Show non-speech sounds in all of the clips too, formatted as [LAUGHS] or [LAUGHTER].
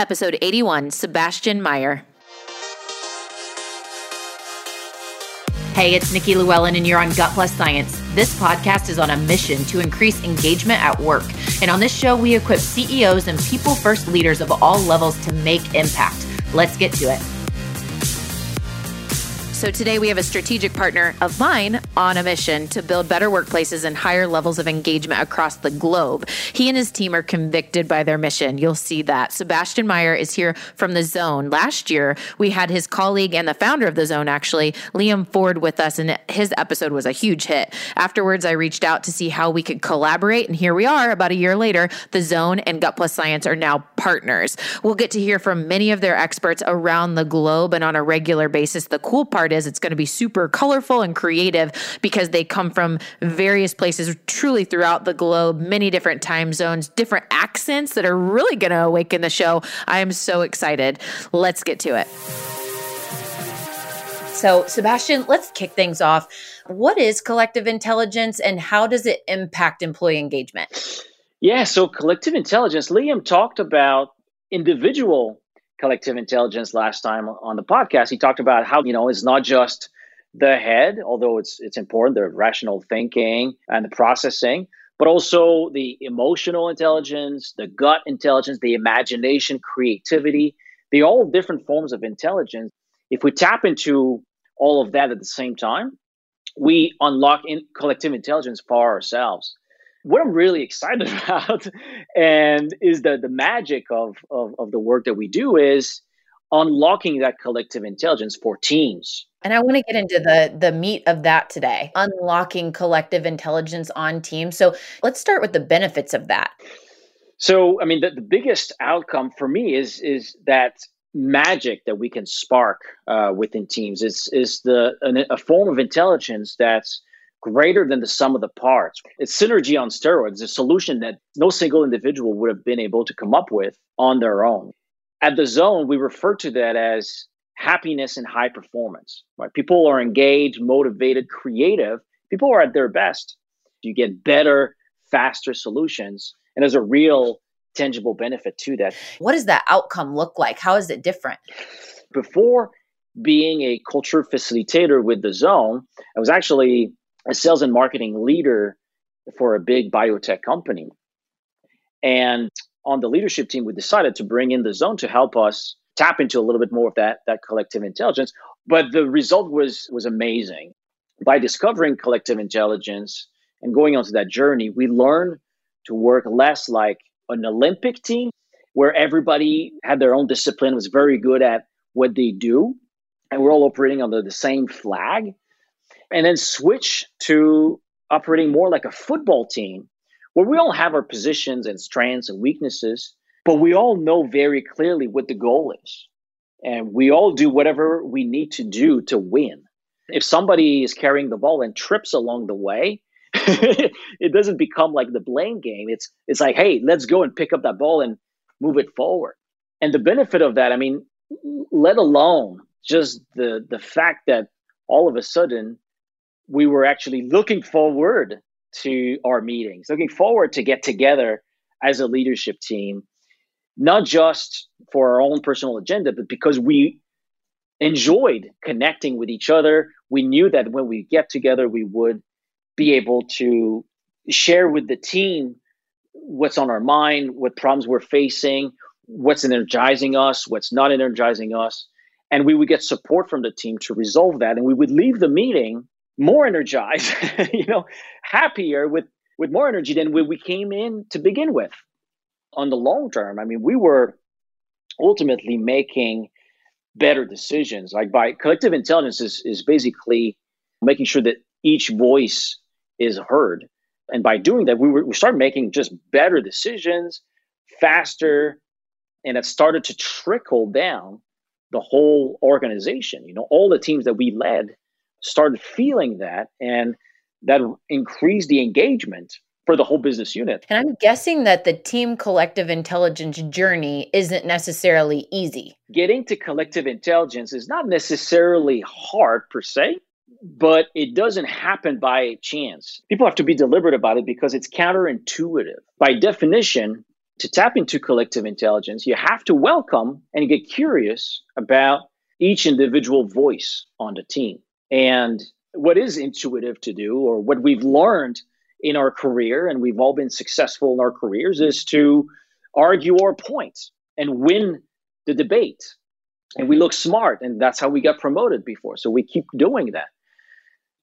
episode 81 Sebastian Meyer. Hey, it's Nikki Llewellyn, and you're on Gut Plus Science. This podcast is on a mission to increase engagement at work. And on this show, we equip CEOs and people first leaders of all levels to make impact. Let's get to it. So today we have a strategic partner of mine on a mission to build better workplaces and higher levels of engagement across the globe. He and his team are convicted by their mission. You'll see that. Sebastian Meyer is here from the Zone. Last year, we had his colleague and the founder of the Zone, actually, Liam Ford, with us, and his episode was a huge hit. Afterwards, I reached out to see how we could collaborate, and here we are about a year later. The Zone and Gut Plus Science are now partners. We'll get to hear from many of their experts around the globe and on a regular basis. The cool part part is it's going to be super colorful and creative because they come from various places truly throughout the globe, many different time zones, different accents that are really going to awaken the show. I am so excited. Let's get to it. So, Sebastian, let's kick things off. What is collective intelligence and how does it impact employee engagement? Yeah, so collective intelligence, Liam talked about individual collective intelligence last time on the podcast. He talked about how, you know, it's not just the head, although it's it's important, the rational thinking and the processing, but also the emotional intelligence, the gut intelligence, the imagination, creativity. They all different forms of intelligence. If we tap into all of that at the same time, we unlock in collective intelligence for ourselves what I'm really excited [LAUGHS] about and is the the magic of, of, of the work that we do is unlocking that collective intelligence for teams. And I want to get into the the meat of that today. Unlocking collective intelligence on teams. So let's start with the benefits of that. So I mean the, the biggest outcome for me is is that magic that we can spark uh, within teams is is the an, a form of intelligence that's greater than the sum of the parts. It's synergy on steroids, a solution that no single individual would have been able to come up with on their own. At the zone, we refer to that as happiness and high performance. Right? People are engaged, motivated, creative. People are at their best. You get better, faster solutions, and there's a real tangible benefit to that. What does that outcome look like? How is it different? Before being a culture facilitator with the zone, I was actually a sales and marketing leader for a big biotech company. And on the leadership team, we decided to bring in the zone to help us tap into a little bit more of that, that collective intelligence. But the result was was amazing. By discovering collective intelligence and going onto that journey, we learned to work less like an Olympic team where everybody had their own discipline, was very good at what they do, and we're all operating under the same flag and then switch to operating more like a football team where we all have our positions and strengths and weaknesses, but we all know very clearly what the goal is. And we all do whatever we need to do to win. If somebody is carrying the ball and trips along the way, [LAUGHS] it doesn't become like the blame game. It's it's like, hey, let's go and pick up that ball and move it forward. And the benefit of that, I mean, let alone just the the fact that all of a sudden we were actually looking forward to our meetings, looking forward to get together as a leadership team, not just for our own personal agenda, but because we enjoyed connecting with each other. We knew that when we get together, we would be able to share with the team what's on our mind, what problems we're facing, what's energizing us, what's not energizing us. And we would get support from the team to resolve that. And we would leave the meeting more energized, [LAUGHS] you know, happier with with more energy than when we came in to begin with. On the long term, I mean, we were ultimately making better decisions. Like by collective intelligence is, is basically making sure that each voice is heard. And by doing that, we, were, we started making just better decisions faster. And it started to trickle down the whole organization. You know, all the teams that we led started feeling that and that increased the engagement for the whole business unit. And I'm guessing that the team collective intelligence journey isn't necessarily easy. Getting to collective intelligence is not necessarily hard per se, but it doesn't happen by chance. People have to be deliberate about it because it's counterintuitive. By definition, to tap into collective intelligence, you have to welcome and get curious about each individual voice on the team. And what is intuitive to do, or what we've learned in our career, and we've all been successful in our careers, is to argue our and win the debate. And we look smart, and that's how we got promoted before. So we keep doing that.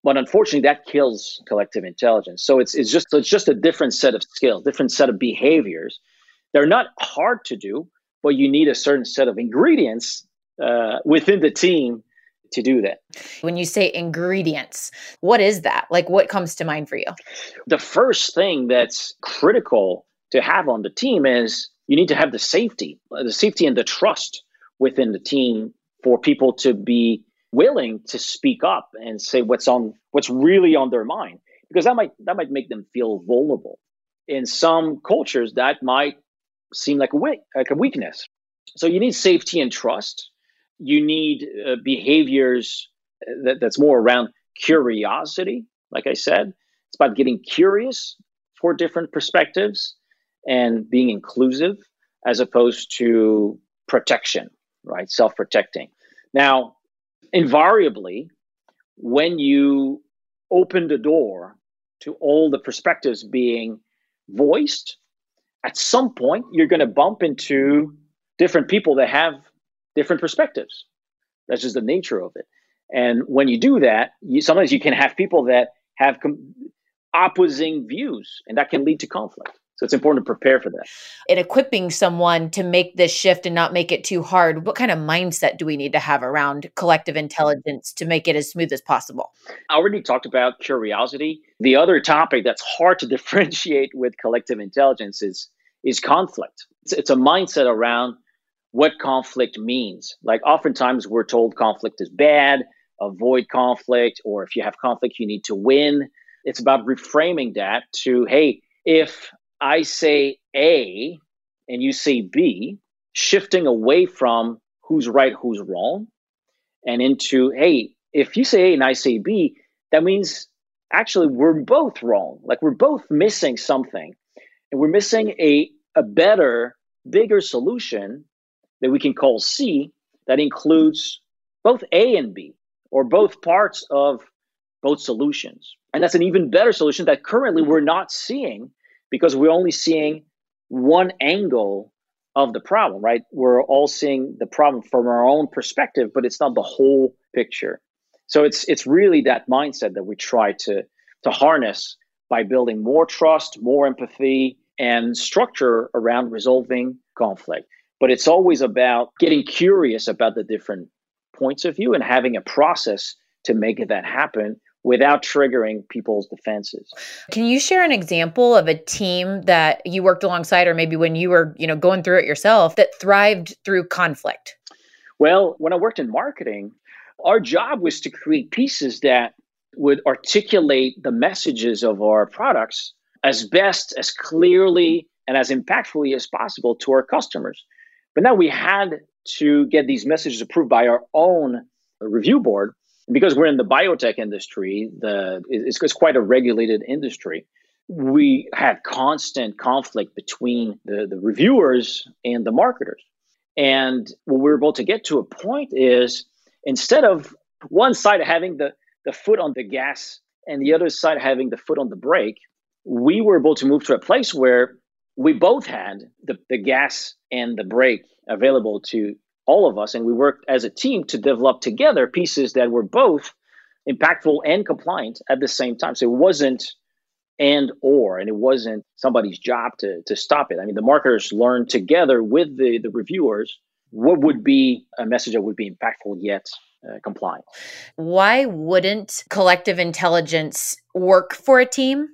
But unfortunately, that kills collective intelligence. So it's, it's just it's just a different set of skills, different set of behaviors. They're not hard to do, but you need a certain set of ingredients uh, within the team to do that. When you say ingredients, what is that? Like, what comes to mind for you? The first thing that's critical to have on the team is you need to have the safety, uh, the safety and the trust within the team for people to be willing to speak up and say what's on what's really on their mind because that might that might make them feel vulnerable in some cultures that might seem like a weak, like a weakness so you need safety and trust you need uh, behaviors uh, that, that's more around curiosity like i said. It's about getting curious for different perspectives and being inclusive as opposed to protection right? Self-protecting. Now invariably, when you open the door to all the perspectives being voiced, at some point you're going to bump into different people that have different perspectives. That's just the nature of it. And when you do that, you, sometimes you can have people that have com- opposing views, and that can lead to conflict. So it's important to prepare for that. In equipping someone to make this shift and not make it too hard, what kind of mindset do we need to have around collective intelligence to make it as smooth as possible? I already talked about curiosity. The other topic that's hard to [LAUGHS] differentiate with collective intelligence is is conflict. It's, it's a mindset around what conflict means. Like oftentimes we're told conflict is bad, avoid conflict, or if you have conflict, you need to win. It's about reframing that to, hey, if I say A and you say B, shifting away from who's right, who's wrong, and into, hey, if you say A and I say B, that means actually we're both wrong. Like we're both missing something. And we're missing a, a better, bigger solution that we can call C that includes both A and B or both parts of both solutions. And that's an even better solution that currently we're not seeing because we're only seeing one angle of the problem, right? We're all seeing the problem from our own perspective, but it's not the whole picture. So it's it's really that mindset that we try to to harness by building more trust, more empathy, and structure around resolving conflict. But it's always about getting curious about the different points of view and having a process to make that happen without triggering people's defenses. Can you share an example of a team that you worked alongside or maybe when you were, you know, going through it yourself that thrived through conflict? Well, when I worked in marketing, our job was to create pieces that would articulate the messages of our products as best, as clearly, and as impactfully as possible to our customers. But now we had to get these messages approved by our own review board because we're in the biotech industry, the it's, it's quite a regulated industry. We had constant conflict between the, the reviewers and the marketers. And what we were able to get to a point is instead of one side having the, the foot on the gas and the other side having the foot on the brake, we were able to move to a place where we both had the, the gas and the brake available to all of us, and we worked as a team to develop together pieces that were both impactful and compliant at the same time. So it wasn't and or, and it wasn't somebody's job to to stop it. I mean, the marketers learned together with the the reviewers what would be a message that would be impactful yet uh, compliant. Why wouldn't collective intelligence work for a team?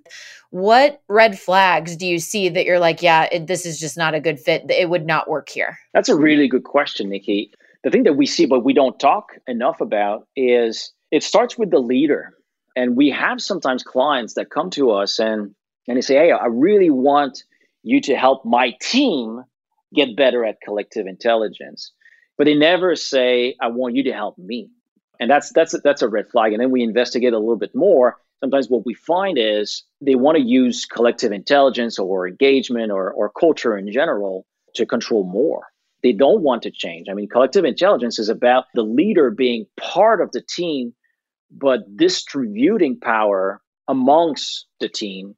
What red flags do you see that you're like, yeah, it, this is just not a good fit? It would not work here? That's a really good question, Nikki. The thing that we see, but we don't talk enough about, is it starts with the leader. And we have sometimes clients that come to us and, and they say, hey, I really want you to help my team get better at collective intelligence. But they never say, I want you to help me. And that's that's that's a red flag. And then we investigate a little bit more sometimes what we find is they want to use collective intelligence or engagement or, or culture in general to control more. They don't want to change. I mean, collective intelligence is about the leader being part of the team, but distributing power amongst the team,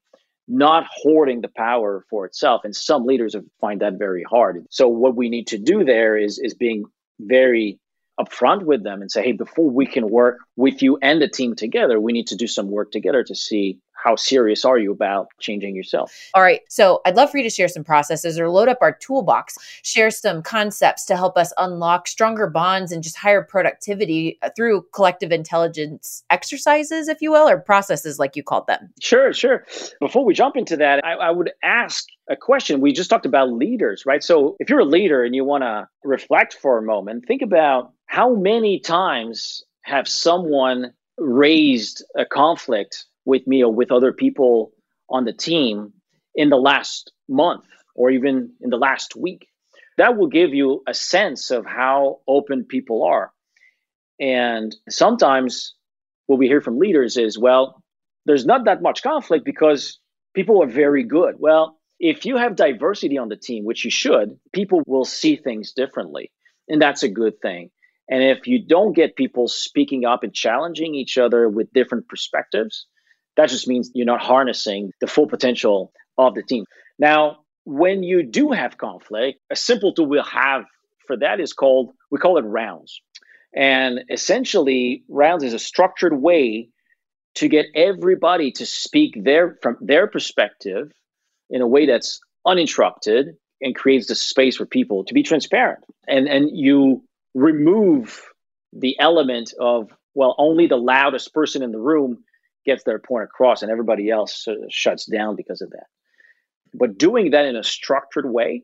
not hoarding the power for itself. And some leaders find that very hard. So what we need to do there is is being very upfront with them and say, hey, before we can work with you and the team together, we need to do some work together to see how serious are you about changing yourself? All right. So I'd love for you to share some processes or load up our toolbox, share some concepts to help us unlock stronger bonds and just higher productivity uh, through collective intelligence exercises, if you will, or processes like you called them. Sure, sure. Before we jump into that, I, I would ask a question. We just talked about leaders, right? So if you're a leader and you want to reflect for a moment, think about how many times have someone raised a conflict with me or with other people on the team in the last month or even in the last week. That will give you a sense of how open people are. And sometimes what we hear from leaders is, well, there's not that much conflict because people are very good. Well, if you have diversity on the team, which you should, people will see things differently. And that's a good thing. And if you don't get people speaking up and challenging each other with different perspectives, that just means you're not harnessing the full potential of the team. Now, when you do have conflict, a simple tool we'll have for that is called, we call it rounds. And essentially, rounds is a structured way to get everybody to speak their from their perspective in a way that's uninterrupted and creates the space for people to be transparent. And and you remove the element of well, only the loudest person in the room gets their point across and everybody else shuts down because of that. But doing that in a structured way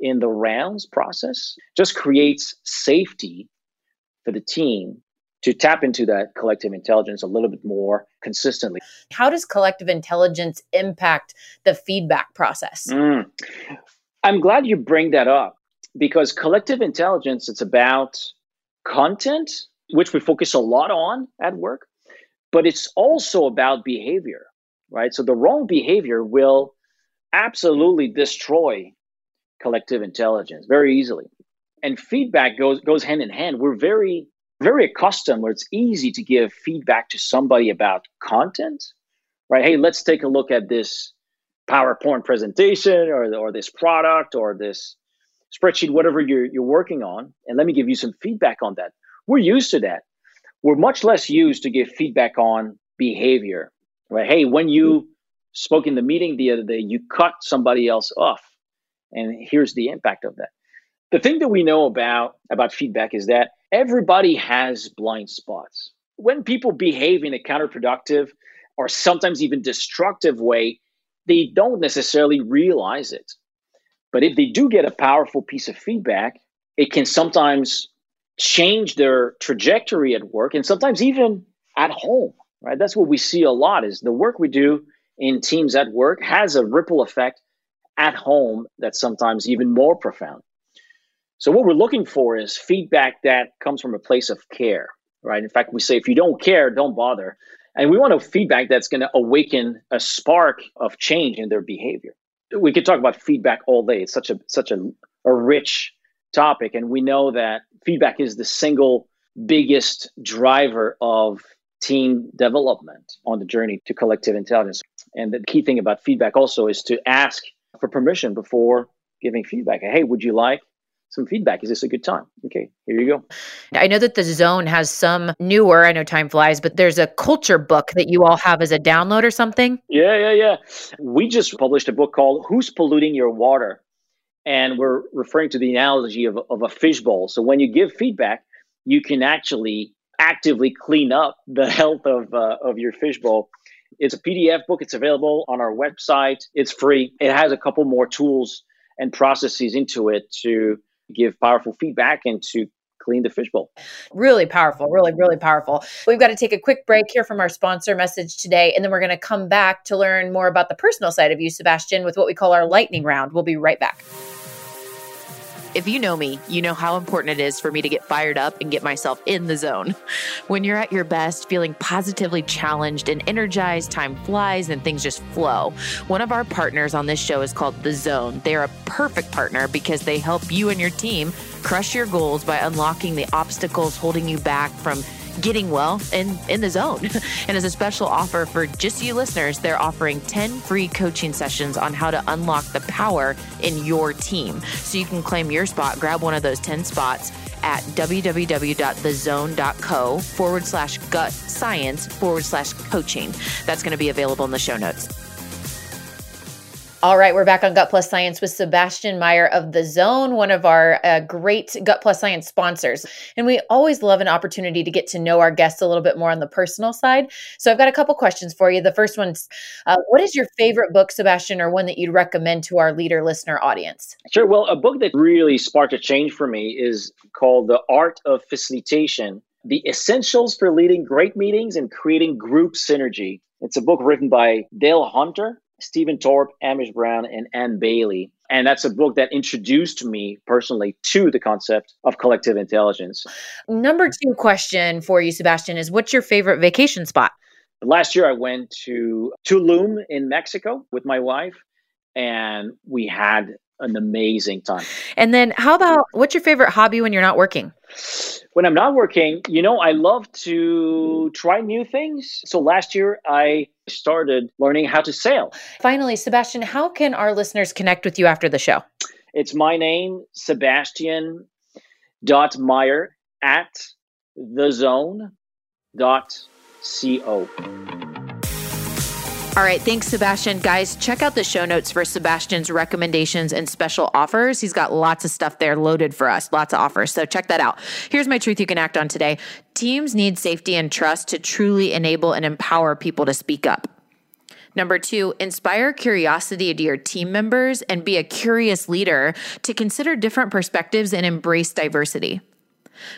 in the rounds process just creates safety for the team to tap into that collective intelligence a little bit more consistently. How does collective intelligence impact the feedback process? Mm. I'm glad you bring that up because collective intelligence it's about content which we focus a lot on at work but it's also about behavior, right? So the wrong behavior will absolutely destroy collective intelligence very easily. And feedback goes goes hand in hand. We're very very accustomed where it's easy to give feedback to somebody about content, right? Hey, let's take a look at this PowerPoint presentation or, or this product or this spreadsheet, whatever you're, you're working on, and let me give you some feedback on that. We're used to that we're much less used to give feedback on behavior. Right? Hey, when you spoke in the meeting the other day, you cut somebody else off, and here's the impact of that. The thing that we know about about feedback is that everybody has blind spots. When people behave in a counterproductive or sometimes even destructive way, they don't necessarily realize it. But if they do get a powerful piece of feedback, it can sometimes change their trajectory at work and sometimes even at home right? That's what we see a lot is the work we do in teams at work has a ripple effect at home that's sometimes even more profound. So what we're looking for is feedback that comes from a place of care right? In fact we say if you don't care don't bother. And we want a feedback that's going to awaken a spark of change in their behavior. We could talk about feedback all day. It's such a such a, a rich topic. And we know that feedback is the single biggest driver of team development on the journey to collective intelligence. And the key thing about feedback also is to ask for permission before giving feedback. Hey, would you like some feedback. Is this a good time? Okay, here you go. I know that the zone has some newer, I know time flies, but there's a culture book that you all have as a download or something. Yeah, yeah, yeah. We just published a book called Who's Polluting Your Water? And we're referring to the analogy of, of a fishbowl. So when you give feedback, you can actually actively clean up the [LAUGHS] health of uh, of your fishbowl. It's a PDF book. It's available on our website. It's free. It has a couple more tools and processes into it to give powerful feedback and to clean the fishbowl. Really powerful, really, really powerful. We've got to take a quick break here from our sponsor message today, and then we're going to come back to learn more about the personal side of you, Sebastian, with what we call our lightning round. We'll be right back. If you know me, you know how important it is for me to get fired up and get myself in the zone. When you're at your best, feeling positively challenged and energized, time flies and things just flow. One of our partners on this show is called The Zone. They are a perfect partner because they help you and your team crush your goals by unlocking the obstacles holding you back from getting well in, in the zone. [LAUGHS] and as a special offer for just you listeners, they're offering 10 free coaching sessions on how to unlock the power in your team. So you can claim your spot, grab one of those 10 spots at www.thezone.co forward slash gut science forward slash coaching. That's going to be available in the show notes. All right, we're back on Gut Plus Science with Sebastian Meyer of The Zone, one of our uh, great Gut Plus Science sponsors. And we always love an opportunity to get to know our guests a little bit more on the personal side. So I've got a couple questions for you. The first one's uh, What is your favorite book, Sebastian, or one that you'd recommend to our leader listener audience? Sure. Well, a book that really sparked a change for me is called The Art of Facilitation The Essentials for Leading Great Meetings and Creating Group Synergy. It's a book written by Dale Hunter Stephen Thorpe, Hamish Brown, and Anne Bailey. And that's a book that introduced me personally to the concept of collective intelligence. Number two question for you, Sebastian, is what's your favorite vacation spot? Last year, I went to Tulum in Mexico with my wife, and we had an amazing time. And then, how about what's your favorite hobby when you're not working? When I'm not working, you know, I love to try new things. So last year, I started learning how to sail. Finally, Sebastian, how can our listeners connect with you after the show? It's my name, Sebastian dot Meyer at the zone dot co. All right. Thanks, Sebastian. Guys, check out the show notes for Sebastian's recommendations and special offers. He's got lots of stuff there loaded for us, lots of offers. So check that out. Here's my truth you can act on today teams need safety and trust to truly enable and empower people to speak up. Number two, inspire curiosity to your team members and be a curious leader to consider different perspectives and embrace diversity.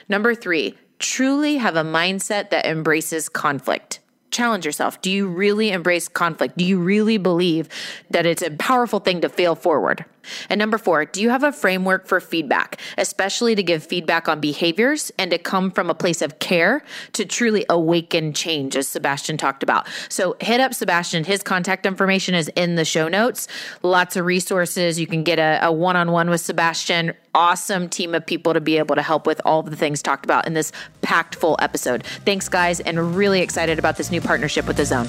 Number three, truly have a mindset that embraces conflict challenge yourself. Do you really embrace conflict? Do you really believe that it's a powerful thing to fail forward? And number four, do you have a framework for feedback, especially to give feedback on behaviors and to come from a place of care to truly awaken change, as Sebastian talked about? So hit up Sebastian. His contact information is in the show notes. Lots of resources. You can get a one on one with Sebastian. Awesome team of people to be able to help with all the things talked about in this packed full episode. Thanks, guys, and really excited about this new partnership with The Zone.